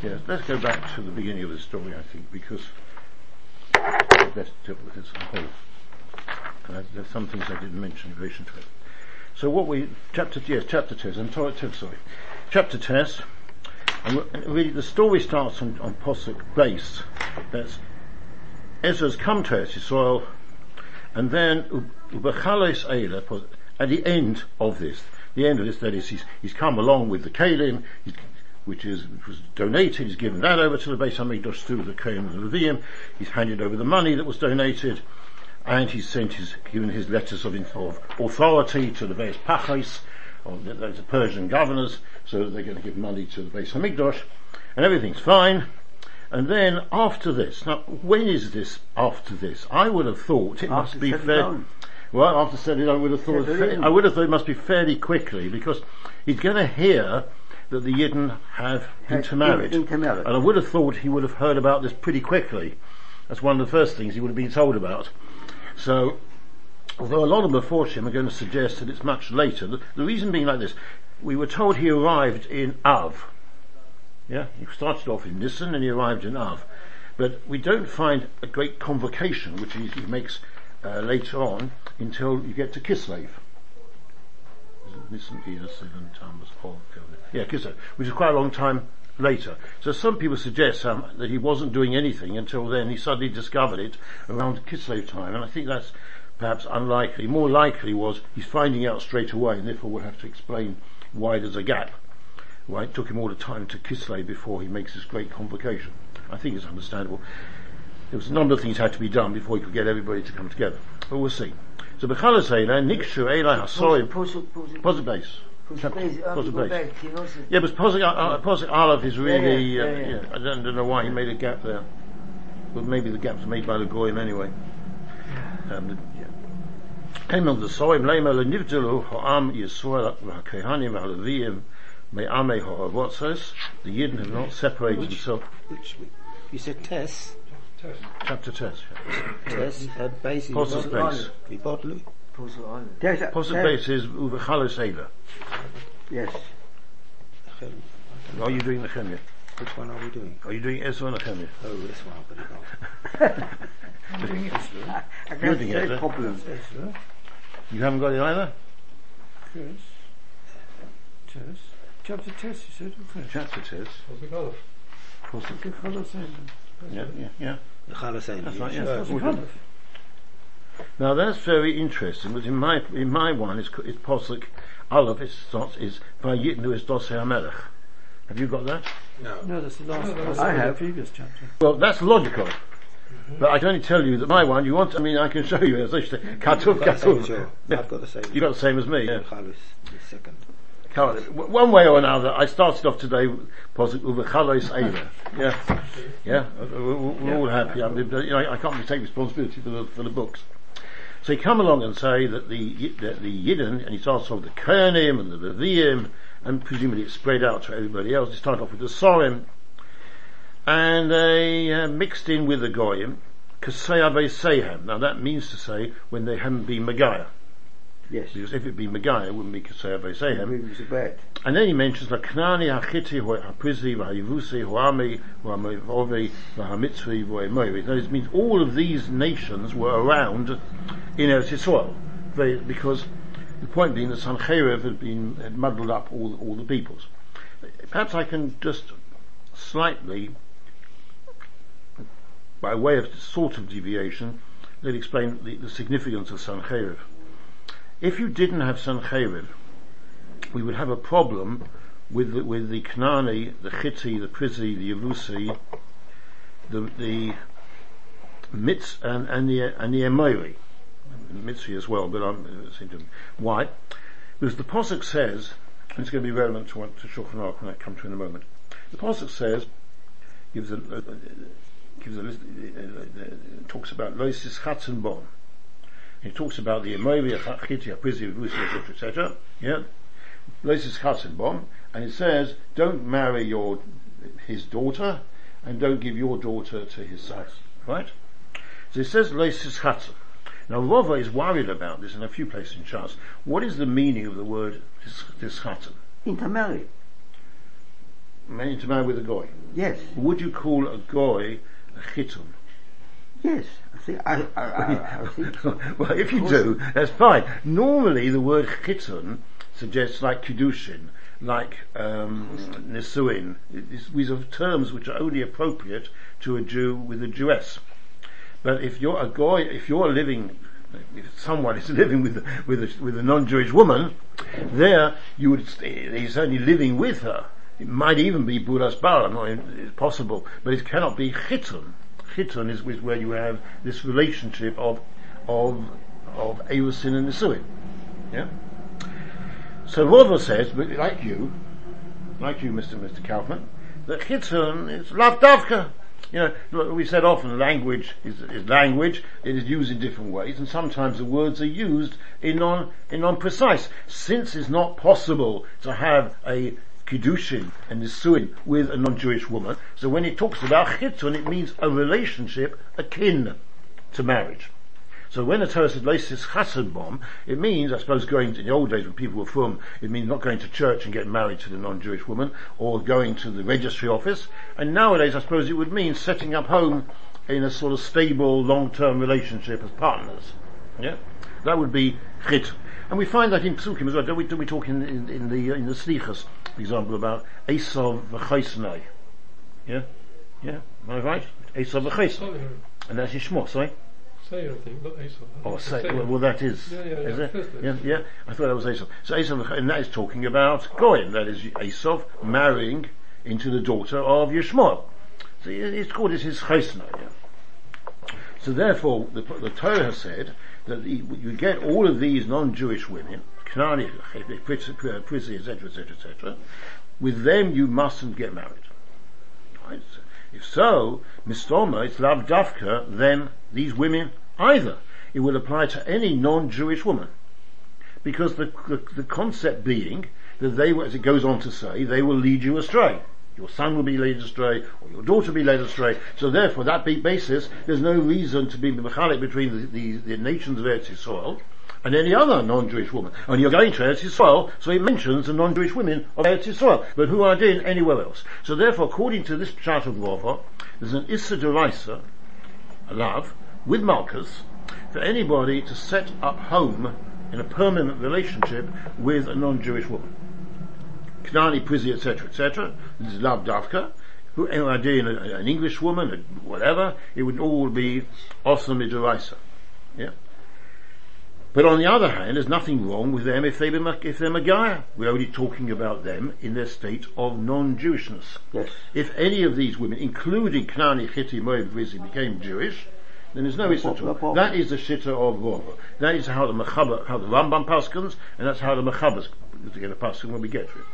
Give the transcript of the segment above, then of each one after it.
Yes, let's go back to the beginning of the story, I think, because to with this whole. And there's some things I didn't mention in relation to it. So what we chapter yes chapter test I'm sorry, sorry chapter test and really the story starts on, on Posuk base. That's Ezra's come to Israel and then Uvechalos Eila at the end of this the end of this that is he's, he's come along with the Kalim which is which was donated. He's given that over to the Beis Hamikdash through the Kohen and the Levium. He's handed over the money that was donated, and he's sent his given his letters of, of authority to the various pachas, or the, the Persian governors, so that they're going to give money to the Beis Hamikdash, and everything's fine. And then after this, now when is this after this? I would have thought it After must be fair. Well, after setting, I would have thought in. I would have thought it must be fairly quickly because he's going to hear that the Yidden have intermarried. intermarried. And I would have thought he would have heard about this pretty quickly. That's one of the first things he would have been told about. So, although a lot of Meforshim are going to suggest that it's much later, the, the reason being like this, we were told he arrived in Av. Yeah, he started off in Nisan and he arrived in Av. But we don't find a great convocation, which he, he makes uh, later on, until you get to Kislev. Iyar, Sivan, Tammuz, Av, yeah, Kislev, which is quite a long time later. So some people suggest um, that he wasn't doing anything until then. He suddenly discovered it around Kislev time, and I think that's perhaps unlikely. More likely was he's finding out straight away, and therefore we'll have to explain why there's a gap. Why it took him all the time to Kislev before he makes this great convocation. I think it's understandable. There was a number of things had to be done before he could get everybody to come together. But we'll see. So Bechalas Eila, Nikshu Eila Hasoim, Positive base. base. I have to Positive go base. back. He knows it. Yeah, but Posik, uh, Posik Aleph is really, uh, yeah, I don't, don't know why he made a gap there. But maybe the gap's made by the Goyim anyway. Um, the- yeah. Came on the Soim, Lema Lenivdelu, Yisrael, Ha'kehanim, Ha'leviyim, Me'ame Ha'avot says, the Yidden have not separated Which- themselves. Which you said Tess, Chapter test. Tess, basically. Posik base. Ibodlu. Posuk Island. There's a- Posik there's- base is Uvechalos Eila. Yes. Are you doing the Chemia? Which one are we doing? Are you doing Ezra and Chemia? Oh, this one, but it not. I You're can't doing say it, eh? You haven't got it either? Yes. Tess. Chapter test, you said. Okay. Chapter test. Posik. Okay, follow same. Yeah, yeah, yeah. The Chalasain. That's right, yeah. Uh, Now that's very interesting, but in my in my one it's it's posuk Aleph it starts is Vayitnu is Dosei Hamelech. Have you got that? No, no, that's the last one. I have. The previous chapter. Well, that's logical. But I can only tell you that my one, you want, I mean, I can show you, as I say, Katuv, I've got the same, Katuv. sure. Yeah. I've got the same. You got the same as me, yeah. Chalus, the second. One way or another, I started off today with Uvechalos Eila. Yeah. Yeah. We're, we're all happy. I, mean, you know, I can't really take responsibility for the, for the books. So you come along and say that the that the Yidden, and he starts off with the Kernim and the Levium, and presumably it's spread out to everybody else. He started off with the Sorim, and they uh, mixed in with the Goyim, Kasei Sehem. Now that means to say when they haven't been Megaya. Yes. Because if it be Megaya, it wouldn't be Kasei Sehem. It was bad. And then he mentions the Knani Hachiti, Haprizi, Hayivusi, Huami, Huamovi, Huamovi. Now it means all of these nations were around in Eretz Yisrael. They, because the point being that Sancheiriv had been, had muddled up all, all the peoples. Perhaps I can just slightly, by way of sort of deviation, let explain the, the significance of Sancheiriv. If you didn't have Sancheiriv, we would have a problem with the, with the Knani, the Chiti, the Prizi, the Yavusi, the the Mitz and, and the and the Emori, Mitzi as well. But I'm uh, seem to why? Because the posuk says, and it's going to be relevant to, what- to Shulchan Aruch when I come to in a moment. The posuk says gives a, a gives a list, uh, uh, uh, talks about Loisis Chatzon Bon. He talks about the Emori, Chiti, Yavusi, etc., etc. Yeah. Loisis Chatzon and it says, don't marry your, his daughter, and don't give your daughter to his son. Right? So it says Loisis Chatzon. Now Rava is worried about this in a few places in Shas. What is the meaning of the word this Chatzon? Intermarried. marrying to marry with a goy. Yes. Would you call a goy a chiton? Yes. I think. I. I, I, I well, if you do, that's fine. Normally, the word chiton suggests like kiddushin, like um, nisuin. These are terms which are only appropriate to a Jew with a Jewess. But if you're a goy, if you're living, if someone is living with with a, with a non-Jewish woman, there you would he's only living with her. It might even be buras bara, not it's possible, but it cannot be chiton. Chiton is, is where you have this relationship of of of erusin and nisuin. Yeah. So Rova says, but like you, like you, Mr. Mr. Kaufman, that chiton is lav davka. You know, we said often language is, is language. It is used in different ways, and sometimes the words are used in non in non-precise. Since it's not possible to have a kiddushin and nisuin with a non-Jewish woman, so when it talks about chiton, it means a relationship akin to marriage. So when the Torah says Leisis Chassan it means, I suppose, going to, in the old days when people were from, it means not going to church and getting married to the non-Jewish woman, or going to the registry office. And nowadays, I suppose it would mean setting up home in a sort of stable, long-term relationship as partners. Yeah? That would be Chit. And we find that in Psukim as well. Don't we, don't we talk in, in, in the, in the Slichas, for example, about Esav v'chaisnei? Yeah? Yeah? Am I right? Esav v'chaisnei. And that's Yishmo, sorry? Sayer, I think, not Esau. Oh, say, well, well, that is, Yeah, yeah, is yeah, it? Yeah, yeah. I thought that was Esav. So Esav, and that is talking about Goyim. That is Esav marrying into the daughter of Yishmael. So it's called it's his chesna. Yeah. So therefore, the, the Torah has said that the, you get all of these non-Jewish women, Knani, Prissy, etc., etc., etc. With them, you mustn't get married. Right? If so, Mistoma, it's lav dafka, them, these women, either. It will apply to any non-Jewish woman. Because the, the, the concept being that they, as it goes on to say, they will lead you astray. Your son will be led astray, or your daughter will be led astray. So therefore, that basis, there's no reason to be mechalik between the, the, the nations of Eretz Yisrael and any other non-Jewish woman. And you're going to Eretz Yisrael, so it mentions the non-Jewish women of Eretz Yisrael, but who are in anywhere else. So therefore, according to this chart of Rova, there's an Issa Deraisa, a love, with Malchus, for anybody to set up home in a permanent relationship with a non-Jewish woman. Knani, Prizi, etc., etc. This is love Davka. Who, idea, an, an English woman, whatever, it would all be awesome Midaraisa. Yeah. But on the other hand, there's nothing wrong with them if, they be, if they're Magaya. We're only talking about them in their state of non-Jewishness. Yes. If any of these women, including Knani, Chiti, Moed, Vizi, became Jewish, then there's no issue at all. That is the shitta of Rova. That is how the Mechaber, how the Rambam paskins, and that's how the Mechabers to get a paskin when we get to it.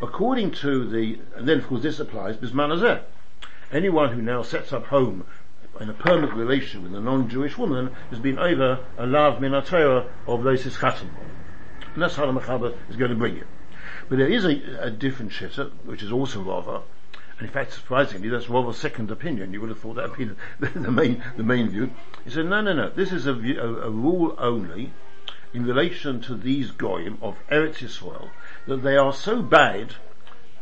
According to the, and then of course this applies, Bismanazeh. Anyone who now sets up home in a permanent relation with a non-Jewish woman has been over a lav minatera of Losis Chatan. And that's how the Mechaber is going to bring it. But there is a, a different shitta, which is also Rava, and in fact, surprisingly, that's Rava's second opinion. You would have thought that would be the, the main, the main view. He said, no, no, no, this is a, view, a, a rule only in relation to these goyim of Eretz Yisrael, that they are so bad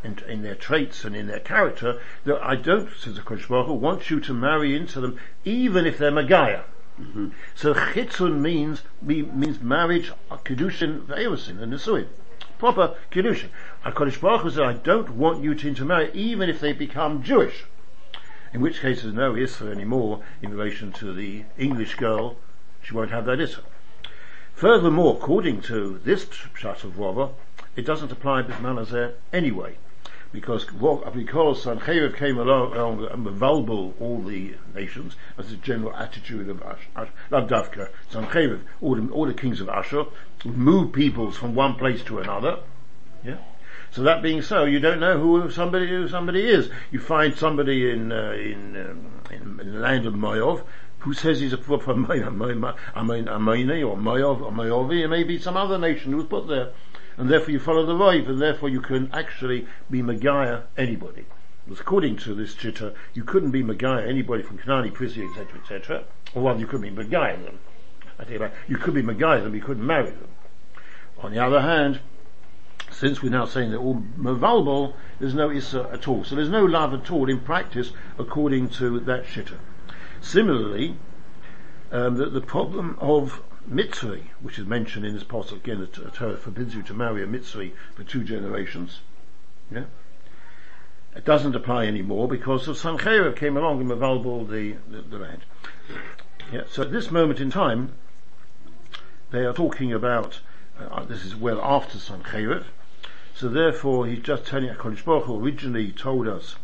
in, in their traits and in their character that I don't, says the Hu, want you to marry into them, even if they're Magaya. Mm-hmm. So chitzun means me- means marriage, kedushin, ve'erusin, and nisuin. Proper kedushin. HaKadosh Baruch Hu said, I don't want you to intermarry, even if they become Jewish. In which case there's no issa anymore in relation to the English girl. She won't have that issa. Furthermore, according to this pshat of Rava, it doesn't apply to Manazeh anyway. Because, because Sancheiriv came along and mevalbel all the nations, as a general attitude of Ash, Lavdavka, Sancheiriv, all the, all the kings of Ashur, move peoples from one place to another. Yeah? So that being so, you don't know who somebody who somebody is. You find somebody in uh, in, um, in in the land of Mayov who says he's a proper Amayne or Mayov or Mayovi, it may be some other nation who was put there, and therefore you follow the Rive, and therefore you can actually be Magaya anybody. According to this chitta, you couldn't be Magaya anybody from Kanani, Prissy, etc., etc., or rather you could be Magaya them. I you, about- you could be Magaya them, you couldn't marry them. On the other hand, since we're now saying that all mavalbal, there's no issa at all. So there's no love at all in practice according to that shitta. Similarly, um, the, the problem of mitzri, which is mentioned in this pasuk again, the Torah forbids you to marry a mitzri for two generations. Yeah, it doesn't apply anymore because of Sancheiriv came along and mavalbal the, the, the land. Yeah, so at this moment in time, they are talking about uh, this is well after Sancheiriv, so therefore he's just telling HaKadosh Baruch originally told us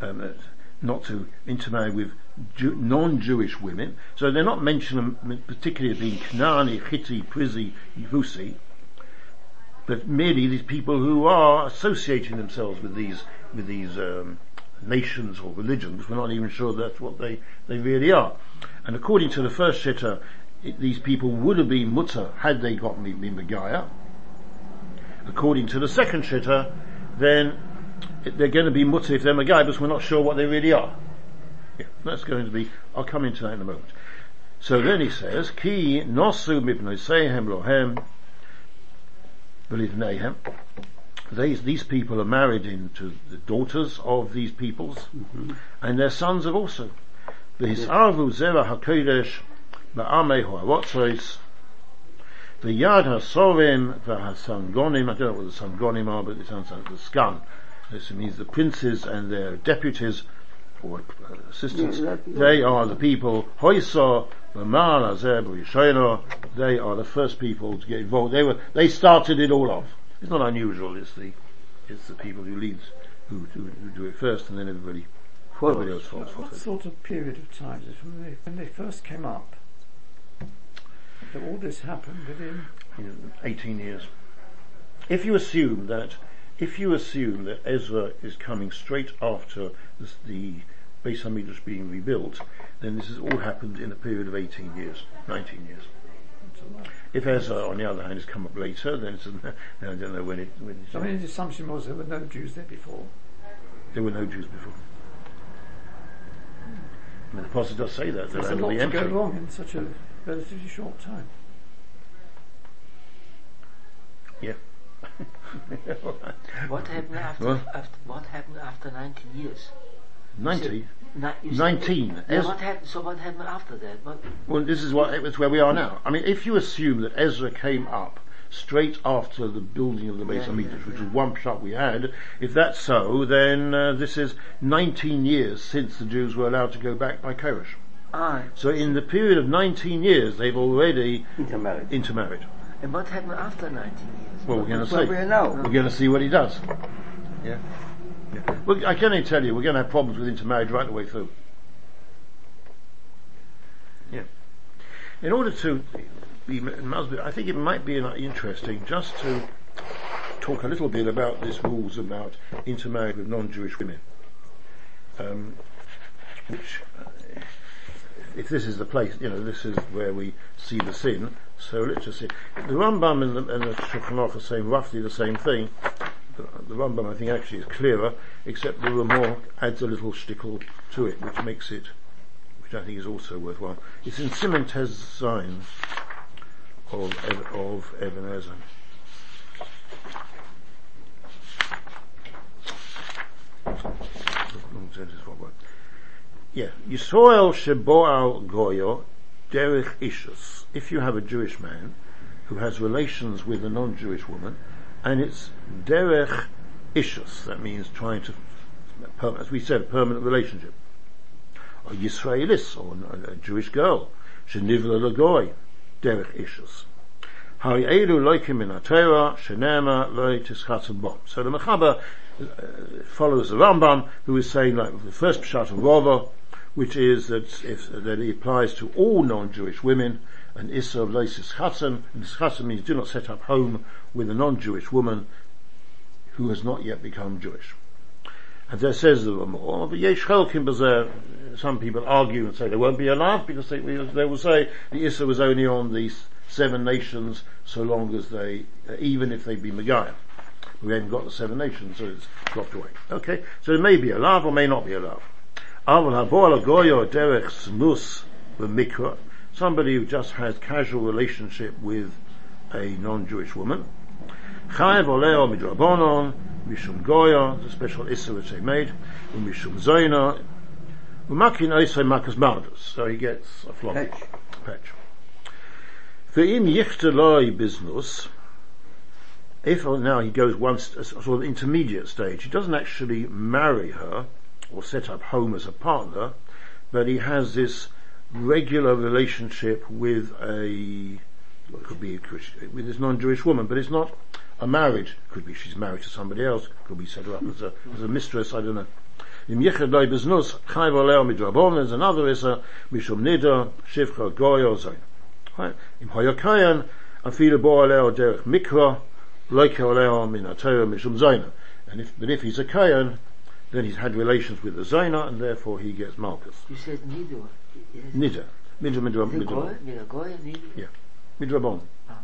um, not to intermarry with Jew, non-Jewish women. So they're not mentioned particularly being Knani, Chiti, Prizi, Yivusi, but merely these people who are associating themselves with these with these um, nations or religions. We're not even sure that's what they, they really are. And according to the first shitta, it, these people would have been mutter had they got me, me Megaya. According to the second shitta, then they're going to be mutter if they're Megaya, but we're not sure what they really are. Yeah, that's going to be, I'll come into that in a moment. So then he says, Ki nosu mibnosehem lohem belivnehem. These, these people are married into the daughters of these peoples, mm-hmm. and their sons have also. The V'hisarvu zera hakodesh ba'amei ho'arotzois V'yad hasorim v'hasangonim, I don't know what the sangonim are, but it sounds like the scan. This means the princes and their deputies, or uh, assistants, yeah, they are the people, Hoysa, Mamal, Azeb, Yishaino, they are the first people to get involved. They were, they started it all off. It's not unusual, it's the, it's the people who lead, who, who, who do it first and then everybody, everybody else follows. What, sort of period of time is when they, when they first came up? That all this happened within? 18 years. If you assume that if you assume that Ezra is coming straight after this, the Beis Hamikdash being rebuilt, then this has all happened in a period of 18 years, 19 years. If Ezra, on the other hand, has come up later, then it's, I don't know when it. When it's I mean, the assumption was there were no Jews there before. There were no Jews before. I mean, the Apostle does say that. There's a lot to go wrong in such a relatively short time. Yeah. what happened after, what? after what happened after 19 years? 90? So, 19. Yeah, what happened, so what happened after that? What? Well, this is what, it's where we are now. I mean, if you assume that Ezra came up straight after the building of the Beis yeah, Hamikdash, yeah, which yeah. was one shot we had, if that's so, then uh, this is 19 years since the Jews were allowed to go back by Koresh. Aye. So in the period of 19 years, they've already intermarried. intermarried. And what happened after 19 years? Well, we're going to see. We know. We're going to see what he does. Yeah. yeah. Well, I can only tell you, we're going to have problems with intermarriage right the way through. Yeah. In order to be, I think it might be interesting just to talk a little bit about these rules about intermarriage with non-Jewish women. Um, which if this is the place, you know, this is where we see the sin, so see. The Rambam and the, and the Shulchan are saying roughly the same thing. The, the Rambam, I think, actually is clearer, except the Ramah adds a little shtickle to it, which makes it, which I think is also worthwhile. It's in Simon Tez of, of Even HaEzer. Yeah, Yisrael sheboal goyo derech ishus. If you have a Jewish man who has relations with a non-Jewish woman, and it's derech ishus, that means trying to, as we said, a permanent relationship. Or Yisraelis, or a Jewish girl, shenivla lagoy, derech ishus. So the Mechaber uh, follows the Rambam, who is saying like the first Pshat of Rava, which is that if that it applies to all non-Jewish women, and Issa of Leisis Chatzim, and Chatzim means do not set up home with a non-Jewish woman who has not yet become Jewish. And there says the Ramah, oh, but Yesh some people argue and say there won't be a laugh because they, they will say the Issa was only on these seven nations so long as they, even if they be Megayah. We haven't got the seven nations, so it's dropped away. Okay, so it may be a laugh or may not be a laugh. Somebody who just has casual relationship with a non-Jewish woman. Chayev oleo midrabonon, mishum goya, the special issa which they made, umishum zoina, umakin oisei makas mardus. So he gets a flog, Patch. patch. Ve'im yichteloi biznus, if oh, now he goes one st- uh, a sort of intermediate stage, he doesn't actually marry her or set up home as a partner, but he has this regular relationship with a well, could be with this non-Jewish woman, but it's not a marriage. Could be she's married to somebody else. Could be set up as a as a mistress. I don't know. Im yechad loy beznus chayv oleo midrabon. There's another is mishum nida shivcha goy or zayin. Right? Im hoyakayan afilu bo oleo derech mikra loike oleo min atayah mishum zayna. And if but if he's a kayan, then he's had relations with the zayna, and therefore he gets malchus. You said. Yes. Nida. Midra midra midra. Goy, the Goy, Nido. Midrabon. Ah.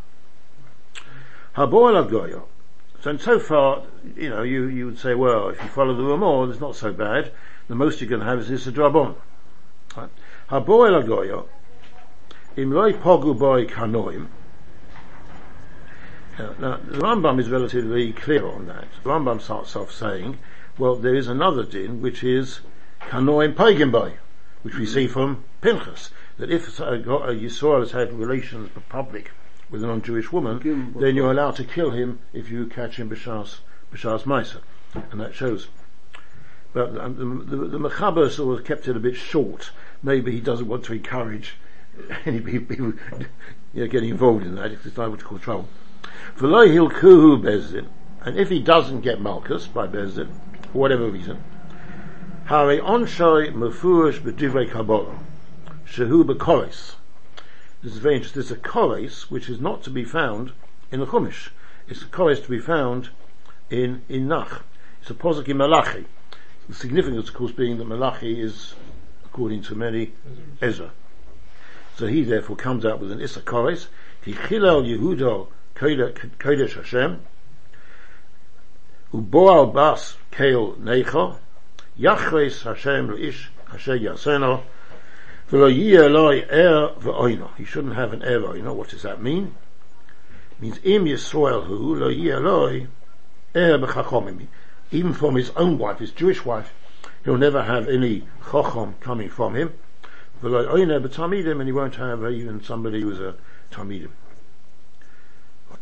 Haboil Goyo. So, and so far, you know, you, you would say, well, if you follow the Ramor, it's not so bad. The most you're going to have is this Drabon. Right? Haboil Goyo. Im loy pogu boy kanoim. Now, now, the Rambam is relatively clear on that. The Rambam starts off saying, well, there is another din, which is kanoim boy, which we see from Pinchas, that if a, Yisrael has had relations public with a non-Jewish woman, then you're allowed to kill him if you catch him b'shas b'shas ma'aser, and that shows. But um, the, the, the Mechaber sort of kept it a bit short. Maybe he doesn't want to encourage any people you know, getting involved in that. It's liable to cause trouble. V'lo hilkuhu bezdin, and if he doesn't get Malchus by bezdin, for whatever reason, Hare onshoi mefurish b'divrei kabbalah, shehu b'koris. This is very interesting. There's a koris which is not to be found in the Chumash. It's a koris to be found in in Nach. It's a posuk in Malachi. The significance, of course, being that Malachi is, according to many, Ezra. So he therefore comes out with an Issa koris. Ki chilel Yehudo kodesh Hashem. Bas keil necho. Yachres Hashem leish asher yaseno. V'lo yiyeh eloi er v'oino. He shouldn't have an er v'oino. What does that mean? Means im Yisrael lo er. Even from his own wife, his Jewish wife, he'll never have any chachom coming from him. V'lo and he won't have even somebody who's a tamidim.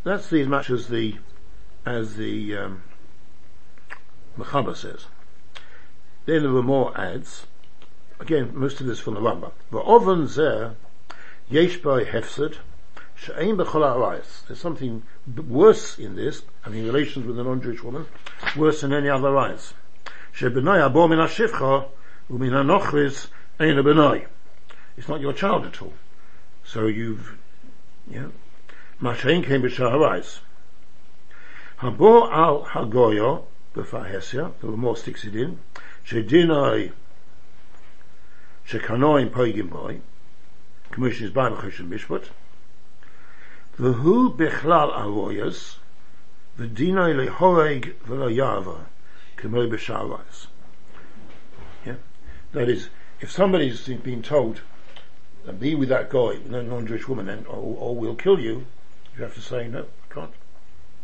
That's as much as the, as the, um, Mechaber says. Then there were more ads. Again, most of this from the Rambam. V'oven zeh yesh by hefsed she'ein b'chol ha'arayos. There's something worse in this, having relations with a non-Jewish woman, worse than any other rayos. She'benoi abo min ha'shivcha u'min ha'nochris ein benoi. It's not your child at all. So you've, yeah. Mashain came b'shah ha'arayos. Habo al hagoyo b'fahesia, there were more sticks it in, shedinoi shekanoim poigim boy, commission is by Mechoshen Mishpat, v'hu bechlal avoyas, v'dinoi lehoreg v'lo yava, k'moi b'shavayas. Yeah? That is, if somebody's been told, be with that guy, no non-Jewish woman, and, or, or we'll kill you, you have to say, no, I can't.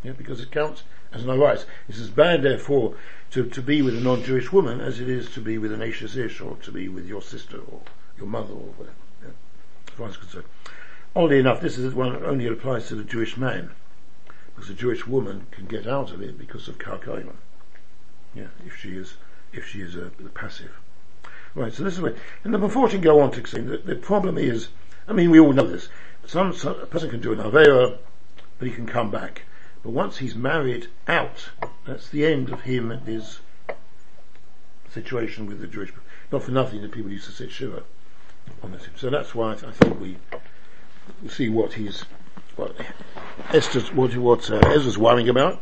Yeah, because it counts as no rights. It's as bad, therefore, to, to be with a non-Jewish woman as it is to be with an Ashes Ish or to be with your sister or your mother or whatever. Yeah, as far as concerned. Oddly enough, this is one that only applies to the Jewish man, because the Jewish woman can get out of it because of karkaima. Yeah, if she is if she is a, a passive. Right, so this is where, and she can go on to explain, that the problem is, I mean, we all know this. Some, some a person can do an avera, but he can come back. But once he's married out, that's the end of him and his situation with the Jewish. People. Not for nothing that people used to sit shiva on this. So that's why I, th- I think we see what he's, what Esther's, what, what uh, Ezra's worrying about,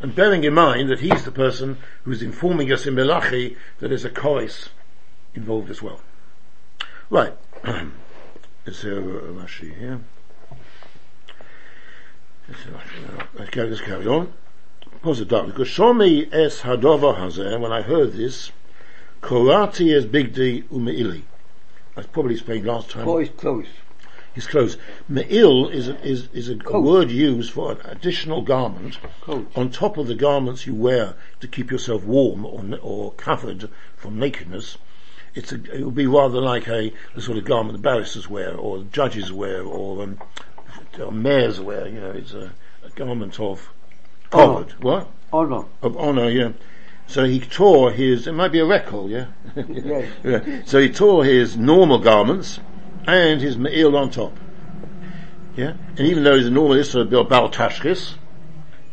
and bearing in mind that he's the person who's informing us in Malachi that there's a chorus involved as well. Right. Let's have a Rashi here. Let's carry on. Pause it down. Shomi es Hadova Hazeh, when I heard this, Korati es Big D Umeili. I probably explained last time. Close, close. his clothes. Me'il is a, is, is a Coat. word used for an additional garment Coat. on top of the garments you wear to keep yourself warm or, or covered from nakedness. It's a, it would be rather like a the sort of garment the barristers wear or the judges wear or, um, mayors wear. You know, it's a, a garment of covered. What? Honor. Of honour, yeah. So he tore his, it might be a record, yeah? Yes. yeah. So he tore his normal garments and his me'il on top. Yeah? And even though he's a normal Israel built Baal Tashchis,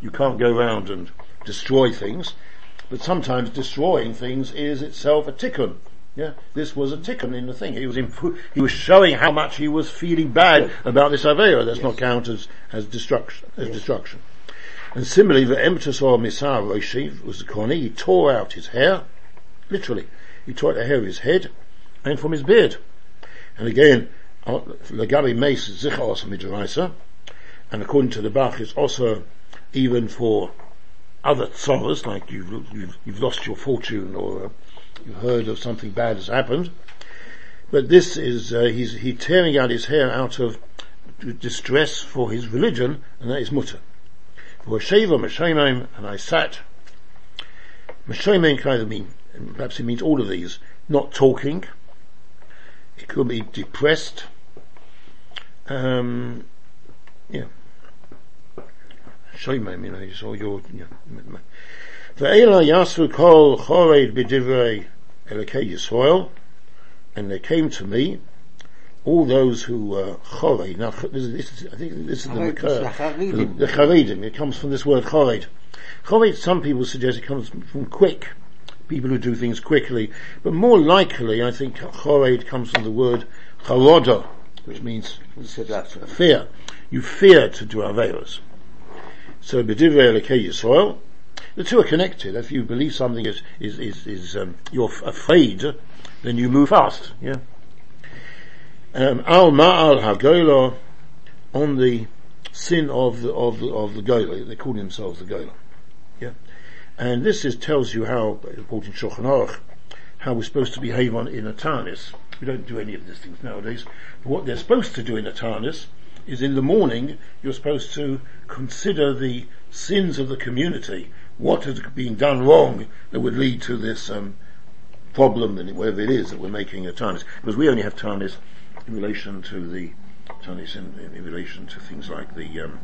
you can't go around and destroy things, but sometimes destroying things is itself a tikkun. Yeah, this was a tikkun in the thing. He was impo- he was showing how much he was feeling bad about this avera. That's not counted as, as destruction. As destruction. And similarly, the Emtus or Misar Roshi was the corner. He tore out his hair, literally. He tore out the hair of his head and from his beard. And again, uh, Lagabi Mace Zicha also Midraisa. And according to the Bach, it's also even for other tzoras, like you've, you've, you've lost your fortune or uh, you've heard of something bad has happened. But this is, uh, he's, he tearing out his hair out of distress for his religion, and that is mutter. And I sat. Meshaimim can either mean, perhaps it means all of these, not talking. It could be depressed. Um, yeah. Shaimim, you know, you saw your, you. Ve'ela yasvu kol chored b'divrei Elokei Yisrael, and they came to me, all those who were chored. Now, this is, this I think this is the Makar. the Charedim. It comes from this word chored. Chored, some people suggest it comes from quick, people who do things quickly, but more likely, I think chored comes from the word charoda, which means fear. You fear to do averos. So b'divrei Elokei Yisrael, the two are connected. If you believe something is is is, is um, you're afraid, then you move fast. Yeah. Um, Al ma'al hagola on the sin of the of the of the gola. They call themselves the gola. Yeah. And this is tells you how, according to Shulchan Aruch, how we're supposed to behave on in a tarnis. We don't do any of these things nowadays. But what they're supposed to do in a tarnis is in the morning you're supposed to consider the sins of the community, what has been done wrong that would lead to this um, problem and whatever it is that we're making a tarnis. Because we only have tarnis in relation to the tarnis in, in relation to things like the um,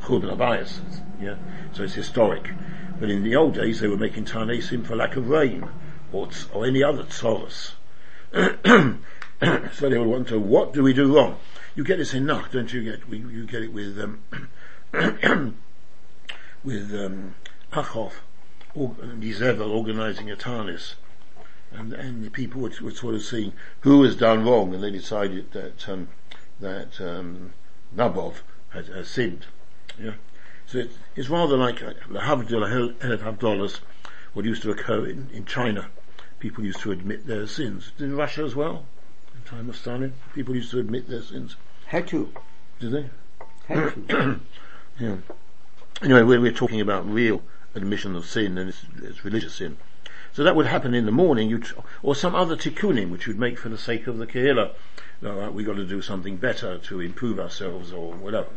Churban yeah. So it's historic. But in the old days they were making tarnesim for lack of rain or, t- or any other tzoros. so they would want to, what do we do wrong? You get this in don't you get, you get it with, um, with, um, Achov, or, Gizevel organizing a tarnis. And, and the people were, were sort of seeing who has done wrong and they decided that, um, that, um, Nabov has, has sinned. Yeah. So it, it's rather like uh, the Havdalah, Havdolahs, what used to occur in, in China. People used to admit their sins. In Russia as well, in the time of Stalin, people used to admit their sins. Had to. Did they? Had to. Yeah. Anyway, we're, we're talking about real admission of sin and it's, it's religious sin. So that would happen in the morning, you'd, or some other tikkunim which you'd make for the sake of the kehillah. All right, we've got to do something better to improve ourselves or whatever.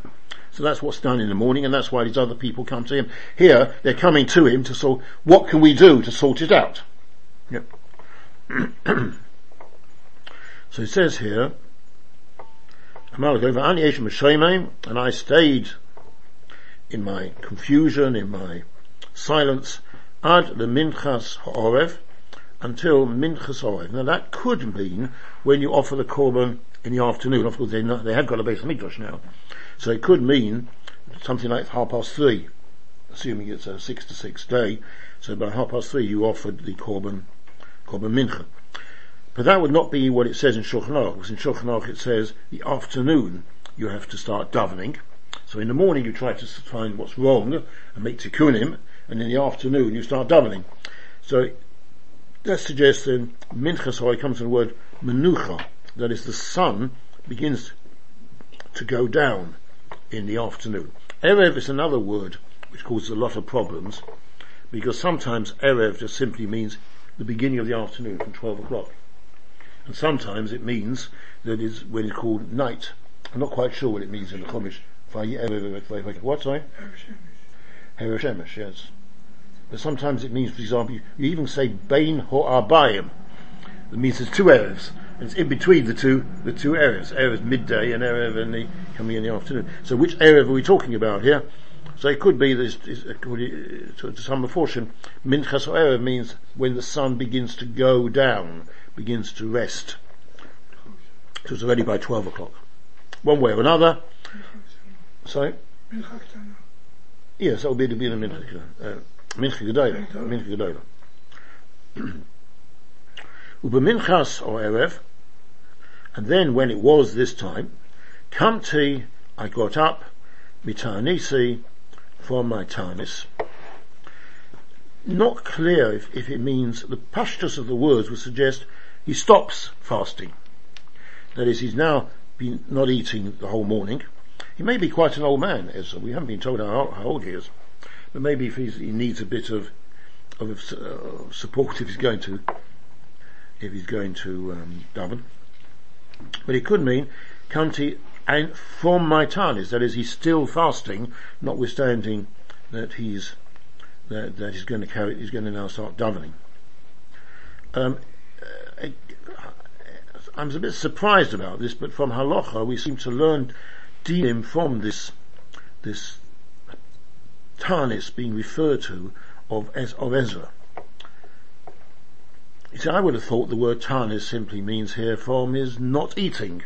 So that's what's done in the morning and that's why these other people come to him. Here, they're coming to him to sort, what can we do to sort it out? Yep. so it says here, and I stayed in my confusion, in my silence, ad the minchas ha'orev, until minchas ha'orev. Now that could mean when you offer the korban in the afternoon. Of course, they, they have got a base midrash now, so it could mean something like half past three, assuming it's a six to six day. So by half past three, you offered the korban, korban mincha. But that would not be what it says in Shulchan Aruch, because in Shulchan Aruch it says the afternoon you have to start davening. So in the morning you try to find what's wrong and make tikkunim, and in the afternoon you start davening. So that suggests then minchas Hoi comes from the word menucha, that is the sun begins to go down in the afternoon. Erev is another word which causes a lot of problems because sometimes Erev just simply means the beginning of the afternoon from 12 o'clock. And sometimes it means that it's when it's called night. I'm not quite sure what it means in the Chumash. What, sorry? Heroshemesh, yes. But sometimes it means, for example, you, you even say Bain Ho'arbayim. It means there's two Erevs. And it's in between the two, the two Erevs. Erev midday and Erev in the, coming in the afternoon. So which Erev are we talking about here? So it could be this, is, uh, to, to some portion, Minchas Erev means when the sun begins to go down, begins to rest. So it's already by 12 o'clock. One way or another. Sorry? Yes, that would be the be the Mincha. Uh, Mincha Gedola. Mincha. Ubeminchas or Erev, and then when it was this time, Kamti, I got up, mitanisi, from my tanis. Not clear if, if it means, the pashtus of the words would suggest he stops fasting. That is, he's now been not eating the whole morning. He may be quite an old man, as we haven't been told how, how old he is, but maybe if he needs a bit of of uh, support if he's going to if he's going to um. But it could mean kanti and from my tanis, that is, he's still fasting, notwithstanding that he's that, that he's going to carry, he's going to now start davening. Um, uh, I'm a bit surprised about this, but from halacha we seem to learn dinim from this this tanis being referred to of of Ezra. You see, I would have thought the word tanis simply means here from is not eating,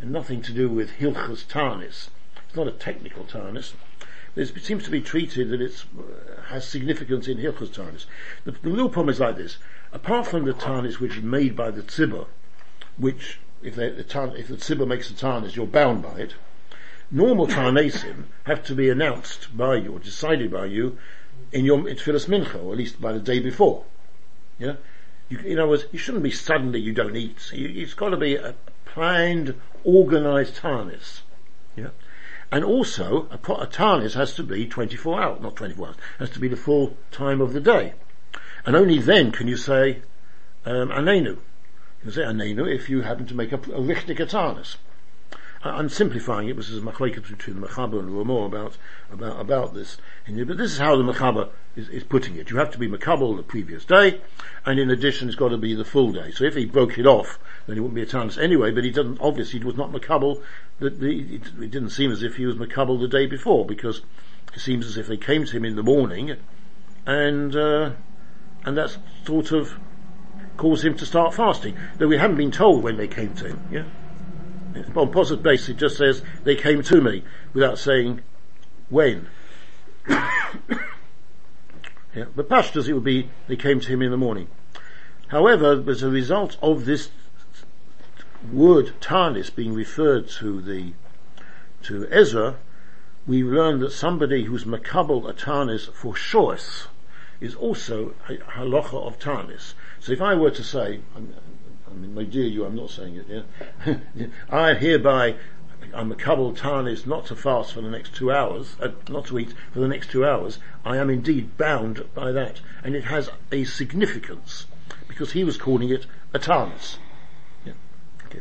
and nothing to do with hilchas tanis. It's not a technical tanis. It seems to be treated that it uh, has significance in hilchas tanis. The, the real problem is like this: apart from the tanis which is made by the tzibah, which if, the tan, if the tzibah makes the tanis, you're bound by it normal Tarnasim have to be announced by you or decided by you in your Tfilas Mincha, or at least by the day before. Yeah? You, in other words, you shouldn't be suddenly you don't eat. You, it's got to be a planned, organized Tarnis. Yeah? And also, a, a has to be 24 hours, not 24 hours, has to be the full time of the day. And only then can you say, um, Anenu. You can say Anenu if you happen to make a, a Richtig. I'm simplifying it, is a machleket between the Mechaber and Ramor about, about, about this. But this is how the Mechaber is, is putting it. You have to be Mekabel the previous day, and in addition it's got to be the full day. So if he broke it off, then it wouldn't be a chance anyway, but he doesn't, obviously he was not the, it, didn't seem as if he was Mekabel the day before, because it seems as if they came to him in the morning, and, uh, and that sort of caused him to start fasting. Though we haven't been told when they came to him, yeah? On positive basis, it just says they came to me without saying when. yeah, but pashtas it would be they came to him in the morning. However, as a result of this word tarnis being referred to the to Ezra, we learn that somebody who's makabel a tarnis for shois is also a halacha of tarnis. So if I were to say, my dear you, I'm not saying it, yeah? I hereby, I'm a couple tarnis not to fast for the next two hours, uh, not to eat for the next two hours. I am indeed bound by that. And it has a significance, because he was calling it a. Yeah. Okay.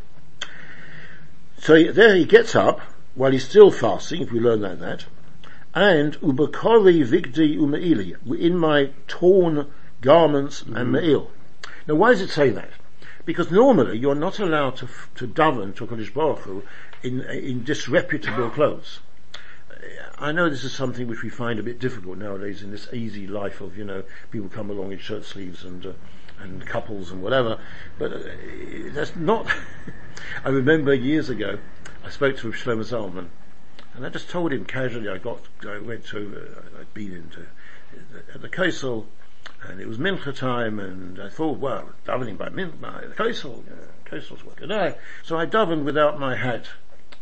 So there he gets up, while he's still fasting, if we learn that, that, and ubakori vigdi umeili, in my torn garments mm-hmm. and me'il. Now why does it say that? Because normally you're not allowed to, to daven to Kodesh Baruch Hu in, in disreputable clothes. I know this is something which we find a bit difficult nowadays in this easy life of, you know, people come along in shirt sleeves and, uh, and couples and whatever, but uh, that's not, I remember years ago, I spoke to Shlomo Zalman, and I just told him casually, I got, I went to, uh, I'd been into, at the Kosel, and it was mincha time, and I thought, well, davening by min by the kosel, you know, kosel's working out. So I davened without my hat.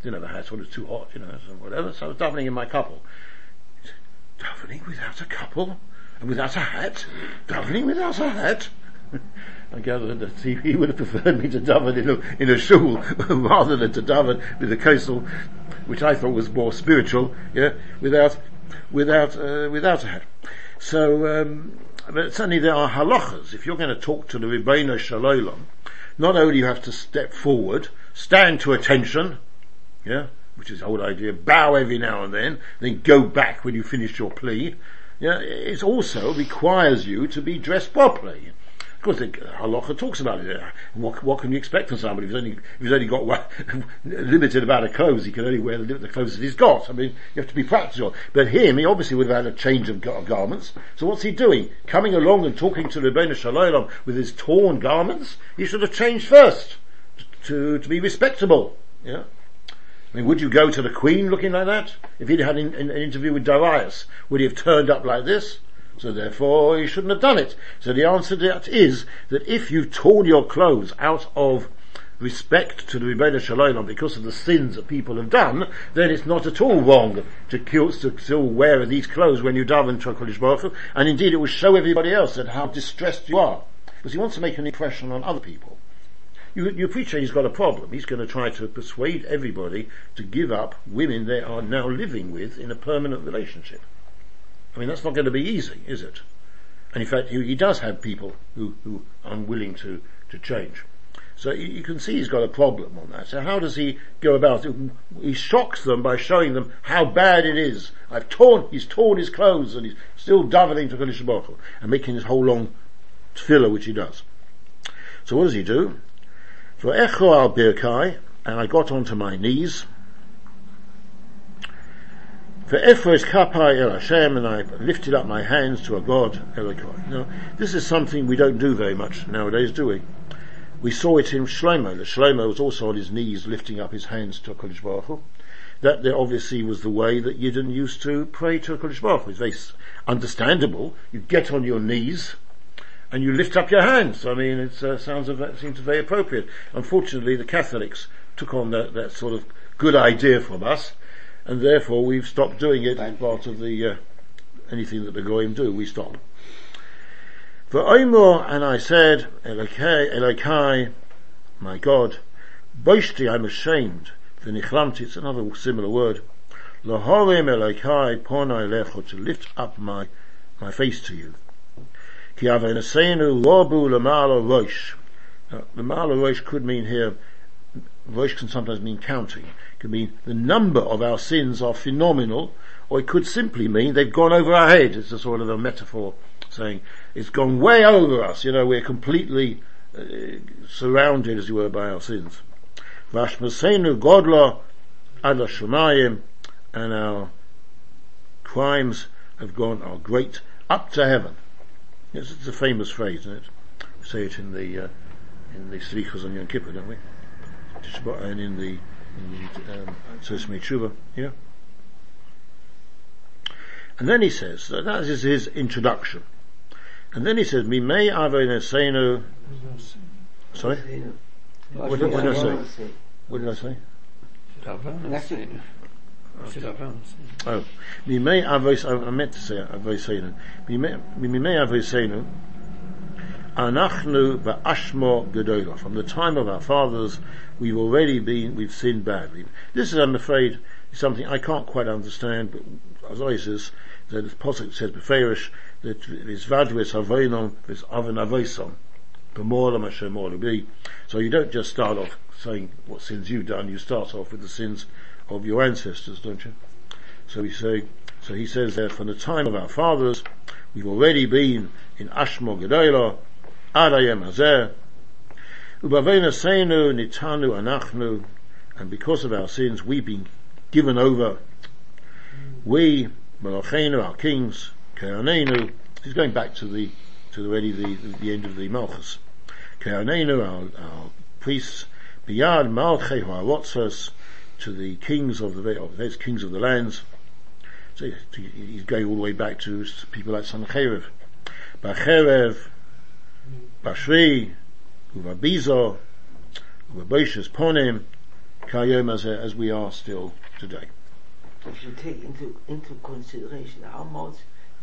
Didn't have a hat, so it was too hot, you know, so whatever. So I was davening in my couple. Davening without a couple and without a hat. Davening without a hat. I gather that he would have preferred me to daven in a, in a shul rather than to daven with a kosel, which I thought was more spiritual, yeah, without, without, uh, without a hat. So, um, but certainly there are halachas. If you're going to talk to the Ribbono Shel Olam, not only you have to step forward, stand to attention, yeah, which is the whole idea, bow every now and then, then go back when you finish your plea. Yeah, it also requires you to be dressed properly. Course, the halacha talks about it. What, what can you expect from somebody who's only, who's only got one, limited amount of clothes? He can only wear the, the clothes that he's got. I mean, you have to be practical. But him, he obviously would have had a change of, gar- garments. So what's he doing? Coming along and talking to Ribbono Shel Olam with his torn garments? He should have changed first to, to be respectable. Yeah? I mean, would you go to the Queen looking like that? If he'd had an, an interview with Darius, would he have turned up like this? So therefore, he shouldn't have done it. So the answer to that is that if you've torn your clothes out of respect to the Ribbono Shel Olam because of the sins that people have done, then it's not at all wrong to, kill, to still wear these clothes when you daven HaKadosh Baruch and indeed it will show everybody else that how distressed you are. Because he wants to make an impression on other people. You, you appreciate he's got a problem. He's going to try to persuade everybody to give up women they are now living with in a permanent relationship. I mean, that's not going to be easy, is it? And in fact, he, he does have people who, who are unwilling to, to change. So you, you can see he's got a problem on that. So how does he go about it? He shocks them by showing them how bad it is. I've torn, he's torn his clothes and he's still davening to Kodesh Baruch and making this whole long tefillah, which he does. So what does he do? For Echo al Birkai, and I got onto my knees, Ephra's kapai el Hashem, and I lifted up my hands to a God, Elokai. Now, this is something we don't do very much nowadays, do we? We saw it in Shlomo. That Shlomo was also on his knees, lifting up his hands to Kodesh Baruch Hu. That there obviously was the way that Yidden used to pray to Kodesh Baruch Hu. It's very understandable. You get on your knees, and you lift up your hands. I mean, it uh, sounds it seems very appropriate. Unfortunately, the Catholics took on that, that sort of good idea from us, and therefore we've stopped doing it as part of the uh, anything that the goyim do. We stop. For Oimor, and I said, Elokai, Elokai, my God, boishti, I'm ashamed. For nichlamti, it's another similar word. Lahorim Elokai, ponai lecho, to lift up my, my face to you. Ki aveneseinu lobu lamalo roish. Lamalo roish could mean here, roish can sometimes mean counting It can mean the number of our sins are phenomenal, or it could simply mean they've gone over our head. It's a sort of a metaphor saying it's gone way over us. You know, we're completely uh, surrounded, as you were, by our sins. Vashmasenu godla ala shemayim, and our crimes have gone, are great, up to heaven. Yes, it's a famous phrase, isn't it? We say it in the, uh, in the Slichos on Yom Kippur, don't we? And in the um, Sesame Tshuva, yeah? And then he says, that that is his introduction. And then he says, Mimei Avenesenu, sorry? What what did I say? What did I say? Oh, Mimei Avos, I meant to say Avosenu. Mimei Avosenu, Anachnu ba'ashmo gedola. From the time of our fathers, we've already been, we've sinned badly. This is, I'm afraid, something I can't quite understand, but as I that the Pasuk says, Beferish, that this vadris avoinom, b'molam Hashem be. So you don't just start off saying what sins you've done, you start off with the sins of your ancestors, don't you? So we say, so he says there, from the time of our fathers, we've already been in Ashmo Gedolah, עד היום הזה. ובבינוסנו ניצנו anachnu, and because of our sins we've been given over. We, Melachenu, our kings, Keonenu, he's going back to the, to the, the, the end of the Malchus. Keonenu, our, our priests, Biyad Malchehu Arotzos, to the kings of the, of those kings of the lands. So he's going all the way back to people like Sancheiriv. Bacherev, Bashri, Uvabizo, Uvaboshas Ponim, Kayom as, as we are still today. If you take into into consideration how much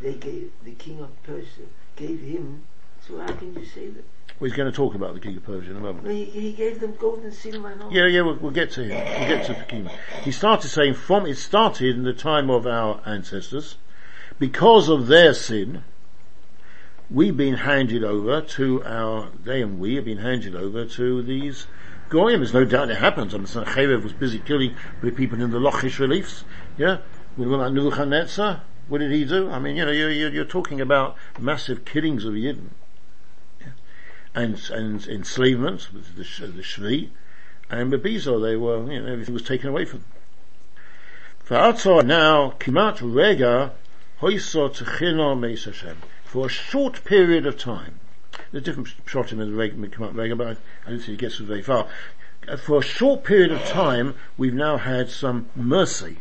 they gave the king of Persia gave him, so how can you say that? Well, he's going to talk about the king of Persia in a moment. Well, he, he gave them gold and silver and all. Yeah, yeah, we'll, we'll get to him. We'll get to the king. He started saying from, it started in the time of our ancestors, because of their sin, we've been handed over to our, they and we have been handed over to these Goyim. There's no doubt it happens. I mean, Sancheiriv was busy killing the people in the Lochish reliefs. Yeah? We learn about Nebuchadnezzar. What did he do? I mean, you know, you're, you're, talking about massive killings of Yidden. Yeah? And, and enslavement, with the, the Shvi. And Bebizo, they were, you know, everything was taken away from them. For Atzor now, Kimat Rega, Hoiso Techino Meis Hashem. For a short period of time, there's different shot in the Reg, Kimat Rega, but I, I don't think it gets very far. Uh, For a short period of time, we've now had some mercy,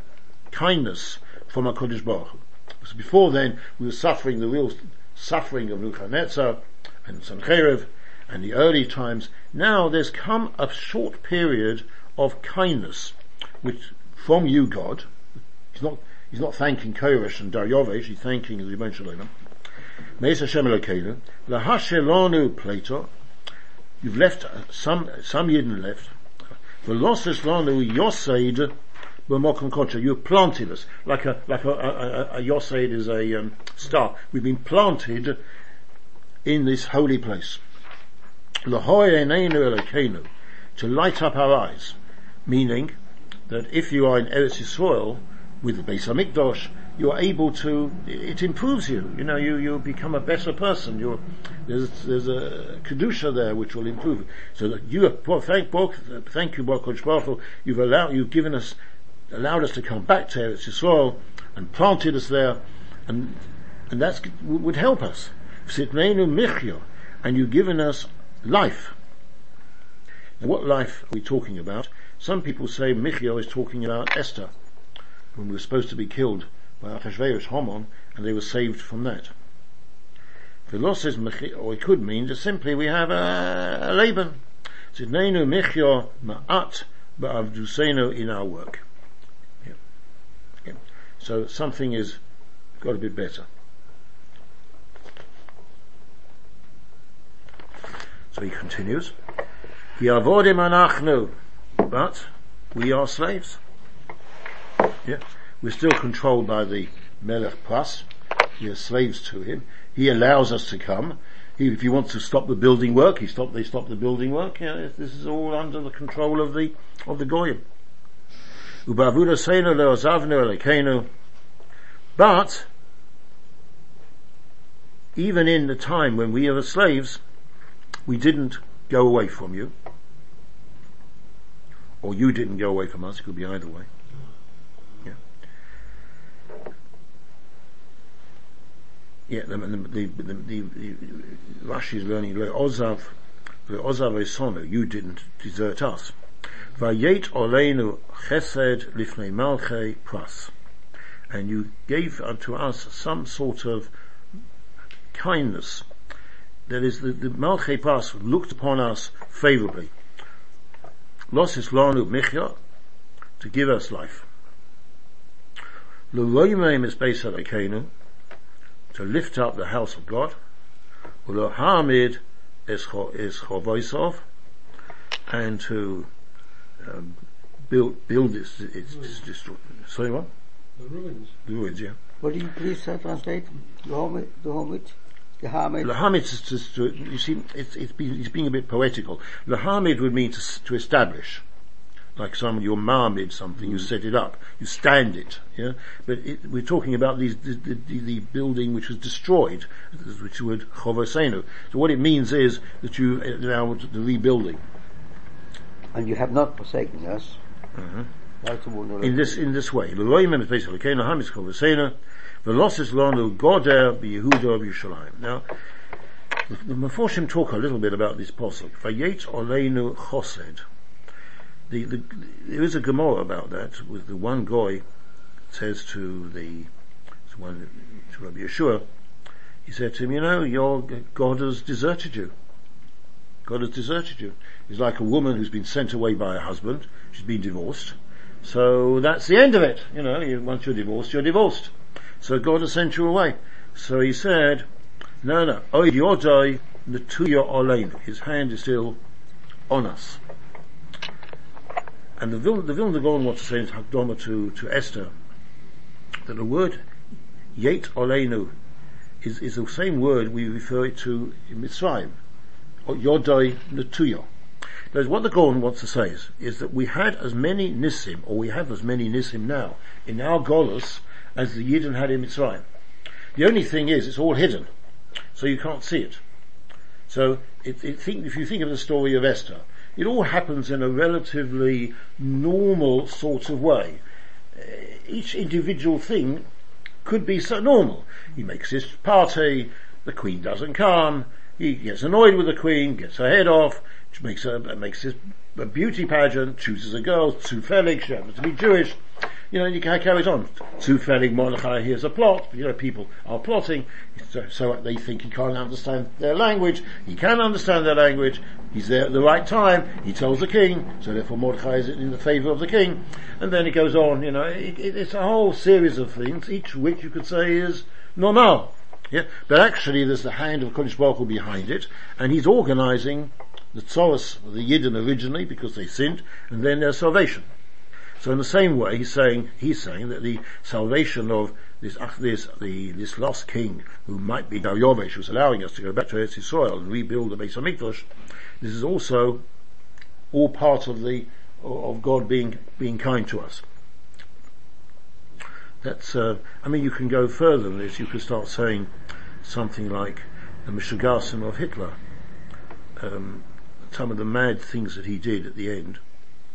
kindness from our Kodesh Baruch. Because before then, we were suffering the real suffering of Nebuchadnezzar and Sancheiriv and the early times. Now there's come a short period of kindness, which from you, God. He's not, he's not thanking Koresh and Daryovesh, he's thanking the Ribbono Shel Olam. Meis Hashem Elokeinu, lahashelonu Plato, you've left, uh, some, some Yidden left, velosses lanu yoseid b'mokum kocha, you've planted us, like a, like a, a, a, a is a um, star. We've been planted in this holy place. Lahoy eneinu Elokeinu, to light up our eyes, meaning that if you are in Eretz Yisrael with the Beis Hamikdash, you are able to, it improves you. You know, you, you become a better person. You're, there's, there's a Kedusha there which will improve. So that you have, well, thank, thank you, Baruch Hu, you've allowed, you've given us, allowed us to come back to Eretz Yisrael and planted us there and, and that's, would help us. And you've given us life. Now what life are we talking about? Some people say Michio is talking about Esther, whom were supposed to be killed by Achashverosh Haman, and they were saved from that. Philos Michio, or it could mean just simply we have a, a Laban. Sidnenu Michio Ma'at Ba'avdusenu in our work. Yeah. Yeah. So something is got to be better. So he continues. Yavodim anachnu, but we are slaves. Yeah, we're still controlled by the Melech Plus. We are slaves to him. He allows us to come. He, if he wants to stop the building work, he stop. They stop the building work. This is all under the control of the of the goyim. But even in the time when we were slaves, we didn't go away from you, or you didn't go away from us. It could be either way. Yeah. The the the, the, the, the Rashi is learning Ozav, Ozav Esono. You didn't desert us. Vayet Oleinu Chesed Lifnei Malchei Pras, and you gave unto us some sort of kindness that is the, the Malchei Pas looked upon us favorably. Losis lanu michya, to give us life. L'roimeim is based on to lift up the house of God. U'lohamid is chovoisov, and to um, build build its its, its destroy. Sorry, what? The ruins. The ruins, yeah. What do you please uh, translate? The Homid, the Homid, the Hamid. Lahamid is just to, you see, it's, it's, being, it's being a bit poetical. Lahamid would mean to, to establish. Like some, you're marmid something, you set it up, you stand it, yeah? But it, we're talking about these, the, the, the, building which was destroyed, which would chovosenu. So what it means is that you now the rebuilding. And you have not forsaken us. Mhm. One. In this, in this way. L'roimim is basically, Keno Ham is chovosenu, Velosis lanu goder b'Yehuda b'Yushalayim. Now, the, the Meforshim talk a little bit about this posuk. Vayet oleinu chosed. The, the, there is a Gemara about that with the one guy says to the to one to Rabbi Yeshua, he said to him, you know, your God has deserted you. God has deserted you. He's like a woman who's been sent away by her husband. She's been divorced. So that's the end of it. You know, you, once you're divorced, you're divorced. So God has sent you away. So he said, no, no, oh, oid yodai natuya olein. His hand is still on us. And the Vil, the Vilna Gaon wants to say in Hakdama to, to Esther, that the word yet oleinu is, is the same word we refer it to in Mitzrayim, or Yodai Natuyo. Because what the Gaon wants to say is, is that we had as many Nissim, or we have as many Nissim now, in our Golas, as the Yidden had in Mitzrayim. The only thing is, it's all hidden, so you can't see it. So, it, it think, if you think of the story of Esther, it all happens in a relatively normal sort of way. Uh, each individual thing could be so normal. He makes his party, the queen doesn't come, he gets annoyed with the queen, gets her head off, makes a, makes his a beauty pageant, chooses a girl, Zufelig, she happens to be Jewish, you know, you can carry on. Zufelig Mordechai here's a plot, you know, people are plotting, so, so, they think he can't understand their language, he can understand their language, he's there at the right time, he tells the king, so therefore Mordechai is in the favour of the king, and then it goes on, you know, it, it, it's a whole series of things, each of which you could say is normal. Yeah, but actually there's the hand of Kodesh Baruch behind it, and he's organising the Tzoros, the Yidden originally, because they sinned, and then their salvation. So in the same way, he's saying, he's saying that the salvation of this, this, the, this lost king, who might be Daryovesh, who's allowing us to go back to Eretz soil and rebuild the Beis HaMikdash, this is also all part of the, of God being, being kind to us. That's, uh, I mean, you can go further than this. You could start saying something like the Mishugasim of Hitler. Um, some of the mad things that he did at the end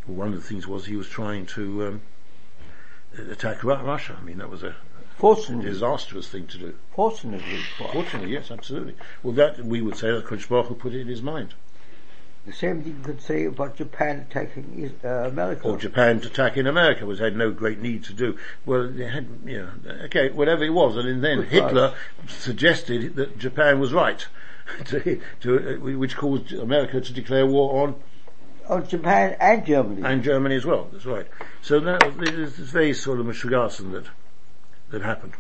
one of the things was he was trying to um, attack Russia. I mean, that was a Fortunately. disastrous thing to do. Fortunately. Fortunately, yes, absolutely. Well, that we would say that Kodesh Baruch put it in his mind. The same thing you could say about Japan attacking uh, America. Or Japan attacking America was had no great need to do. Well, they had, you know, okay, whatever it was, and then Good Hitler suggested that Japan was right, to, to, uh, which caused America to declare war on on Japan and Germany. and Germany as well. That's right. So that is this very sort of Meshugasen that that happened.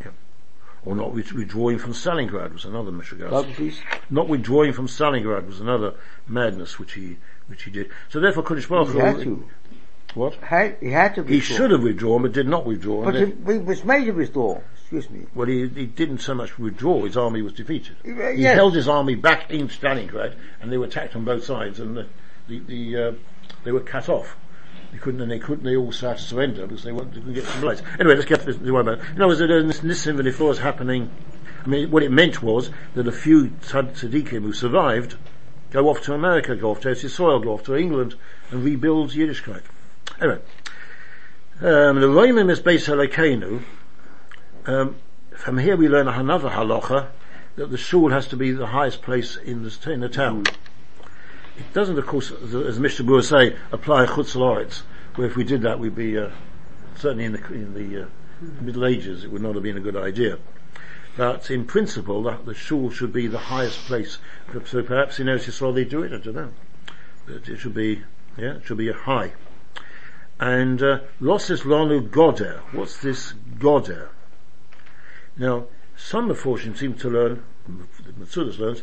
Yeah. Or not withdrawing from Stalingrad was another Meshugasen. Not withdrawing from Stalingrad was another madness which he which he did. So therefore, Kodesh Baruch He had to. what he had to he should have withdrawn, but did not withdraw. But he, he was made to withdraw. Excuse me. well, he, he didn't so much withdraw; his army was defeated. Uh, He yes. held his army back in Stalingrad, and they were attacked on both sides, and the, the, the uh, they were cut off. They couldn't, and they couldn't. They all had to surrender because they wanted to get some lights. Anyway, let's get to this. About it. In other words, this, this symphony was happening. I mean, what it meant was that a few tzad- tzaddikim who survived go off to America, go off to Eretz Yisrael, go off to England, and rebuild Yiddishkeit. Anyway, um, the Roimim is Beis Elokeinu. Um, from here we learn another halacha that the shul has to be the highest place in the, in the town. It doesn't, of course, as, Mishna Brura say, apply chutz la'aretz, where if we did that we'd be, uh, certainly in the, in the uh, Middle Ages, it would not have been a good idea. But in principle, that the shul should be the highest place. So perhaps in Eretz Yisrael they do it, I don't know. But it should be, yeah, it should be a high. And, uh, losses lanu goder. What's this goder? Now, some of Fortune seem to learn, the Metzudas learns,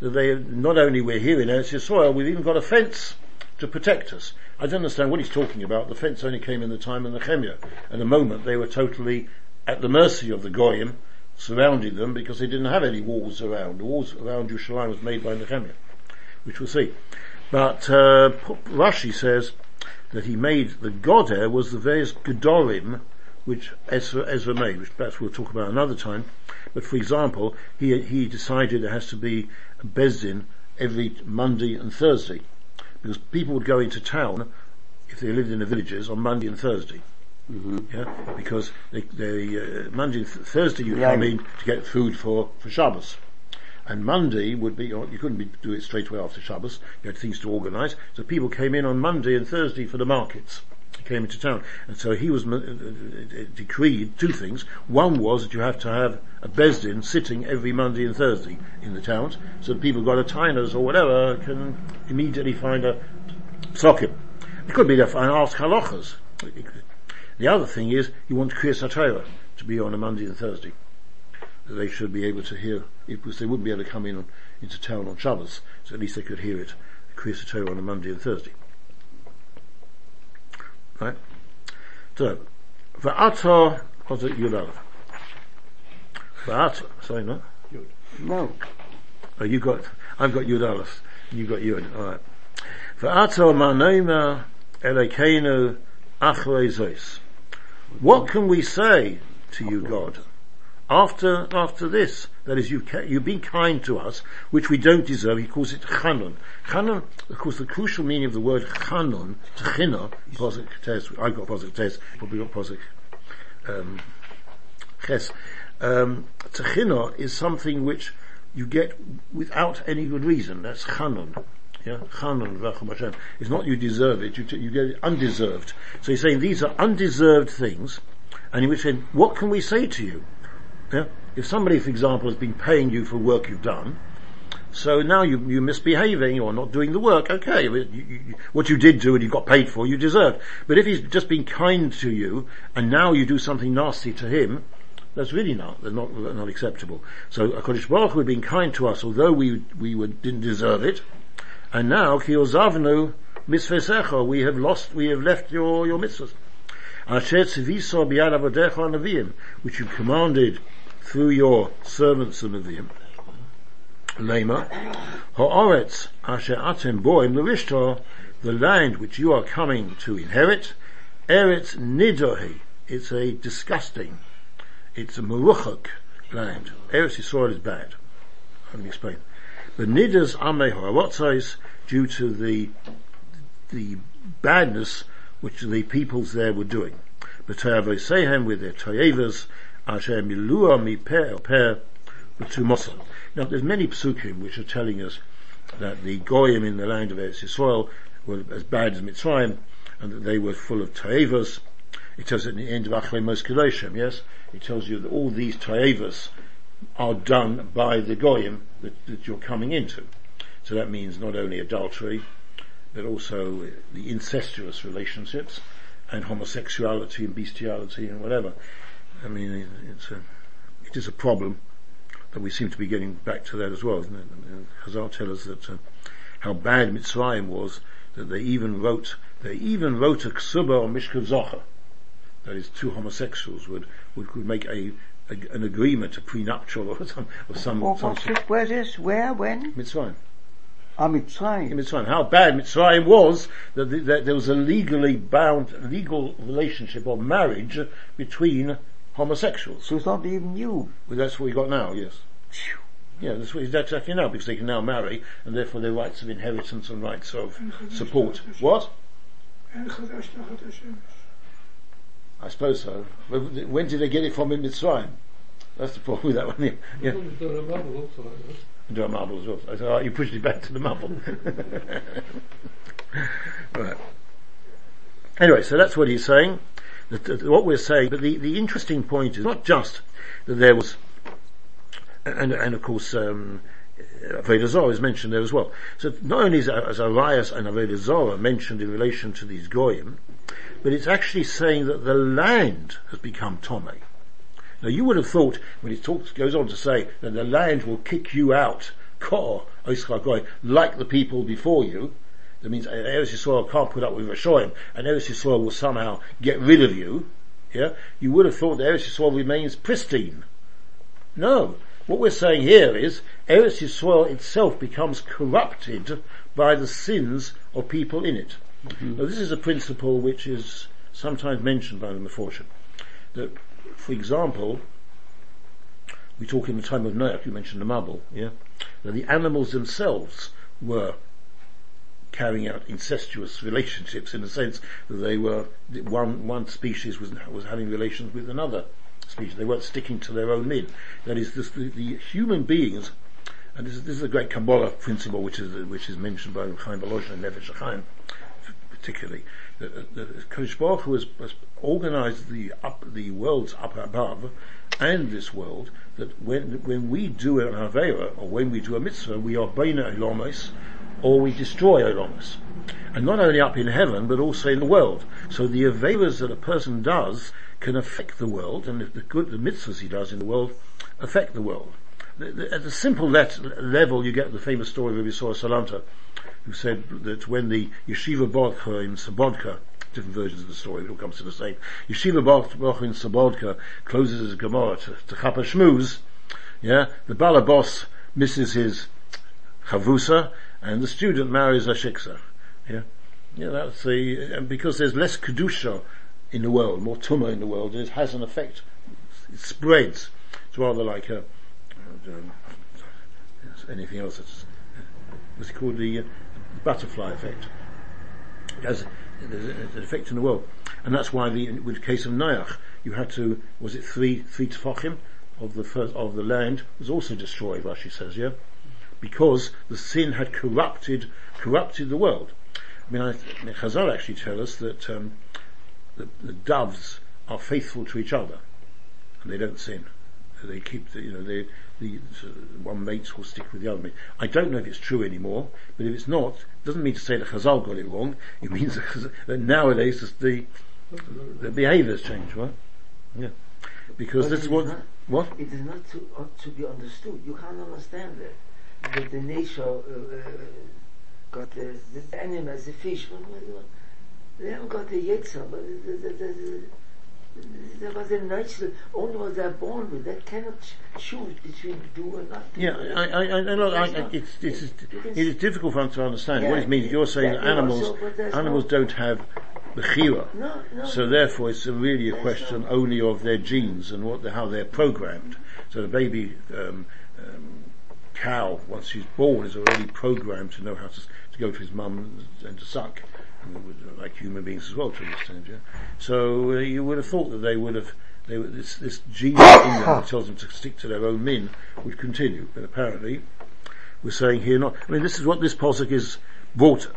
that they, not only we're here in Eretz Yisrael, we've even got a fence to protect us. I don't understand what he's talking about. The fence only came in the time of Nehemiah. At the moment, they were totally at the mercy of the Goyim, surrounding them because they didn't have any walls around. The walls around Yerushalayim was made by Nehemiah, which we'll see. But uh, Rashi says that he made the Goder was the various Gedorim which Ezra, Ezra made, which perhaps we'll talk about another time. But for example, he he decided there has to be a Beis Din every Monday and Thursday, because people would go into town if they lived in the villages on Monday and Thursday. Yeah, because they, they uh, Monday, and th- Thursday you Yeah. come in to get food for for Shabbos, and Monday would be you couldn't be, do it straight away after Shabbos. You had things to organise, so people came in on Monday and Thursday for the markets. Came into town, and so he was uh, decreed two things. One was that you have to have a beis din sitting every Monday and Thursday in the towns, so that people got a tiners or whatever can immediately find a socket. It could be there and ask halachas. The other thing is you want Kriyas to be on a Monday and Thursday. They should be able to hear, because they wouldn't be able to come in on, into town on Shabbos, so at least they could hear it, Kriyas on a Monday and Thursday. Right? So, Va'ata, what's it, Yud Aleph? Va'at, sorry, no? No. Oh, you got, I've got Yud Aleph, you got Yud, alright. Va'ato ma'noima elekeinu achrei zois. What can we say to you, God, after, after this? That is, you've, ca- you've been kind to us, which we don't deserve. He calls it chanon. Chanon, of course, the crucial meaning of the word chanon, techina, posik tes, I've got posik tes, probably got posik, um, ches. Um, is something which you get without any good reason. That's chanon. Yeah. It's not you deserve it, you, t- you get it undeserved. So he's saying these are undeserved things, and he was saying, what can we say to you? Yeah? If somebody, for example, has been paying you for work you've done, so now you, you're misbehaving or not doing the work, okay, you, you, what you did do and you got paid for, you deserved. But if he's just been kind to you, and now you do something nasty to him, that's really not, not, not acceptable. So HaKadosh Baruch Hu been kind to us, although we, we were, didn't deserve it, and now, ki ozavnu mitzvesecha, we have lost, we have left your, your mitzvahs. Asher tziviso biyad avodecha which you commanded through your servants neviim. Lema, ha'oretz asher atem boim the land which you are coming to inherit, eretz nidohi, it's a disgusting, it's a meruchak land. Eretz Yisrael is bad. Let me explain. The nidas ameh ha'arotzais, due to the, the badness which the peoples there were doing. B'tayavosehem with their toyevas, asher milua mi per per b'tumosel. Now there's many psukim which are telling us that the goyim in the land of Eretz Yisrael were as bad as Mitzrayim, and that they were full of toyevas. It tells at the end of Acharei Mos yes? It tells you that all these toyevas are done by the goyim that, that you're coming into. So that means not only adultery, but also the incestuous relationships and homosexuality and bestiality and whatever. I mean, it's a, it is a problem, that we seem to be getting back to that as well, isn't it? Chazal tell us that uh, how bad Mitzrayim was that they even wrote they even wrote a ksuba on Mishkav Zocher. That is, two homosexuals would would, would make a, a an agreement, a prenuptial or some or some, Well, some what's it, where this, where, when? Mitzrayim. I'm in. Mitzrayim. How bad Mitzrayim was that, the, that there was a legally bound, legal relationship or marriage between homosexuals. So it's not even you. Well, that's what we got now, yes. Yeah, that's what that's exactly now, because they can now marry, and therefore their rights of inheritance and rights of support. What? I suppose so. But When did they get it from in Mitzrayim? That's the problem with that one. Yeah. Somebody's marble also like that. Do a marble as well. I said, oh, you pushed it back to the marble. right. Anyway, so that's what he's saying. That, what we're saying, but the, the interesting point is not just that there was, and, and of course, um, Avodah Zorah is mentioned there as well. So not only is as Arayos and Avodah Zorah mentioned in relation to these goyim, but it's actually saying that the land has become Tomei. Now you would have thought, when it talks, goes on to say that the land will kick you out, kor, like the people before you, that means Eretz Yisrael can't put up with Rashoim, and Eretz Yisrael will somehow get rid of you, yeah? You would have thought that Eretz Yisrael remains pristine. No. What we're saying here is, Eretz Yisrael itself becomes corrupted by the sins of people in it. Mm-hmm. Now this is a principle which is sometimes mentioned by the Meforshim. That, for example, we talk in the time of Noach, you mentioned the Mabul, yeah? That the animals themselves were carrying out incestuous relationships in the sense that they were, one, one species was, was having relations with another species. They weren't sticking to their own min. That is, this, the, the human beings, and this is, this is a great Kabbalah principle which is, which is mentioned by Chaim Volozhin and Nefesh Chaim, particularly, that, that Kodesh Baruch Hu has, has organized the up, the worlds up above, and this world, that when, when we do an Avera, or when we do a mitzvah, we are Beina Elomos, or we destroy Elomos. And not only up in heaven, but also in the world. So the Averas that a person does can affect the world, and the good, the mitzvahs he does in the world affect the world. At the simple let, level, you get the famous story of Yisrael Salanter, who said that when the Yeshiva Bodka in Slabodka, different versions of the story, it all comes to the same, Yeshiva Bodka in Slabodka closes his Gemara to, to Chapa Shmuz, Yeah, the balabos misses his chavusa, and the student marries a shiksa. Yeah, yeah, that's the because there's less kedusha in the world, more tuma in the world, it has an effect. It spreads. It's rather like a anything else. That's what's called the uh, butterfly effect. It has an effect in the world, and that's why the with the case of Noach, you had to was it three three tefachim of the first of the land was also destroyed. Rashi says, yeah, because the sin had corrupted corrupted the world. I mean, I, I mean Chazal actually tell us that um, the, the doves are faithful to each other, and they don't sin. They keep, the, you know, they, the one mate will stick with the other mate. I don't know if it's true anymore, but if it's not, it doesn't mean to say that Chazal got it wrong. It means that, nowadays the the behaviours change, right? Yeah, because But this it is what not- what It is not to, uh, to be understood. You can't understand that. That the nature uh, uh, got the, the animals, the fish, what- what- what- they haven't got the yetzer, but the, the, the, the, there was a natural, only what they're born with, they cannot choose between do and not do. Yeah, I, I, I, I, look, I, I, it's, it's, it is difficult for us to understand what Yeah, it means. You're saying yeah, that animals, so, but there's animals no- don't have the. No, no. So therefore it's really a question only of their genes and what the, how they're programmed. So the baby, um, um, cow, once she's born, is already programmed to know how to, to go to his mum and to suck. And like human beings as well to an extent, yeah. So uh, you would have thought that they would have, they this, this gene in them that tells them to stick to their own min would continue. But apparently, we're saying here not, I mean this is what this posuk is brought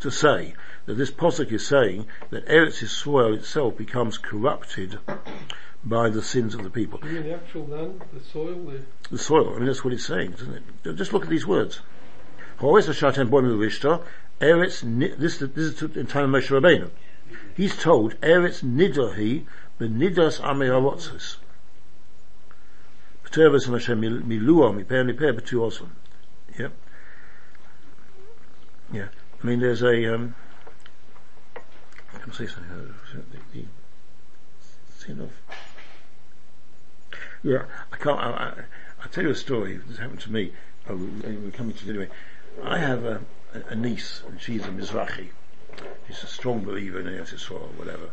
to say, that this posuk is saying that Eretz soil itself becomes corrupted by the sins of the people. You mean the actual land, the soil, the The soil, I mean that's what it's saying, doesn't it? Just look at these words. Horace Hashatem Boim Rishta, Eretz, this, this is in time of Moshe Rabbeinu. He's told, Eretz Nidahi, Benidas Amei Harotzis. P'terves Hashem Milua, Miper Niper, B'tu Oslam. Yep. Yeah. I mean there's a, um, I can say something, uh, the, the sin of, yeah, I can't. I, I, I'll tell you a story. This happened to me. Oh, we- we're coming to anyway. I have a, a niece, and she's a Mizrahi. She's a strong believer in Eretz Yisrael whatever.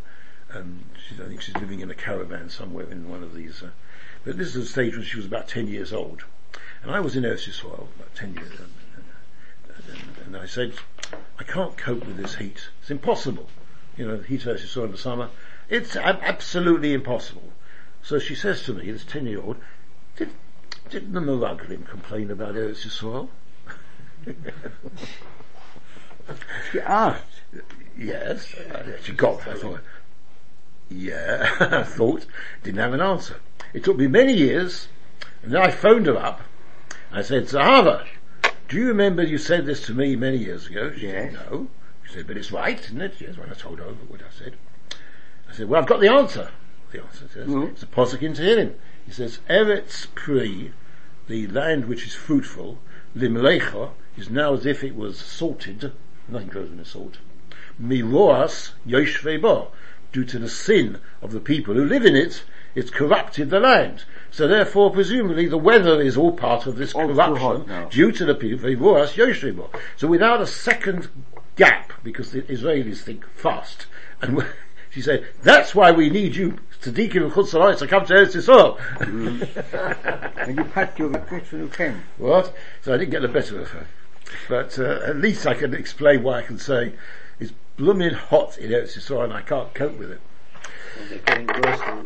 And she's, I think she's living in a caravan somewhere in one of these. Uh, but this is a stage when she was about 10 years old. And I was in Eretz Yisrael about 10 years and, and, I said, I can't cope with this heat. It's impossible. You know, heat Eretz Yisrael in the summer. It's ab- absolutely impossible. So she says to me, this 10 year old, did, did the Meraglim complain about Eretz Yisrael? She asked. yes. She got, I thought, yeah, I thought, didn't have an answer. It took me many years, and then I phoned her up. I said, Zahava, do you remember you said this to me many years ago? She Yes. said, no. She said, but it's right, isn't it? Yes, when I told her what I said. I said, well, I've got the answer. The answer says, Mhm. it's a posuk in Tehillim. He says, Eretz Pri, the land which is fruitful, Limlecha, is now as if it was salted, nothing grows in the salt, Miroas Yoshvei due to the sin of the people who live in it, it's corrupted the land. So therefore, presumably, the weather is all part of this All corruption due to the people, Miroas Yoshvei Bo. So without a second gap, because the Israelis think fast, and she said, that's why we need you, Tzaddikim and Chutz Halayis, to come to Eretz Yisrael. And you packed your request when you came. What? So I didn't get the better of her. But uh, at least I can explain why I can say it's blooming hot in Eretz Yisrael and I can't cope with it. They're getting worse.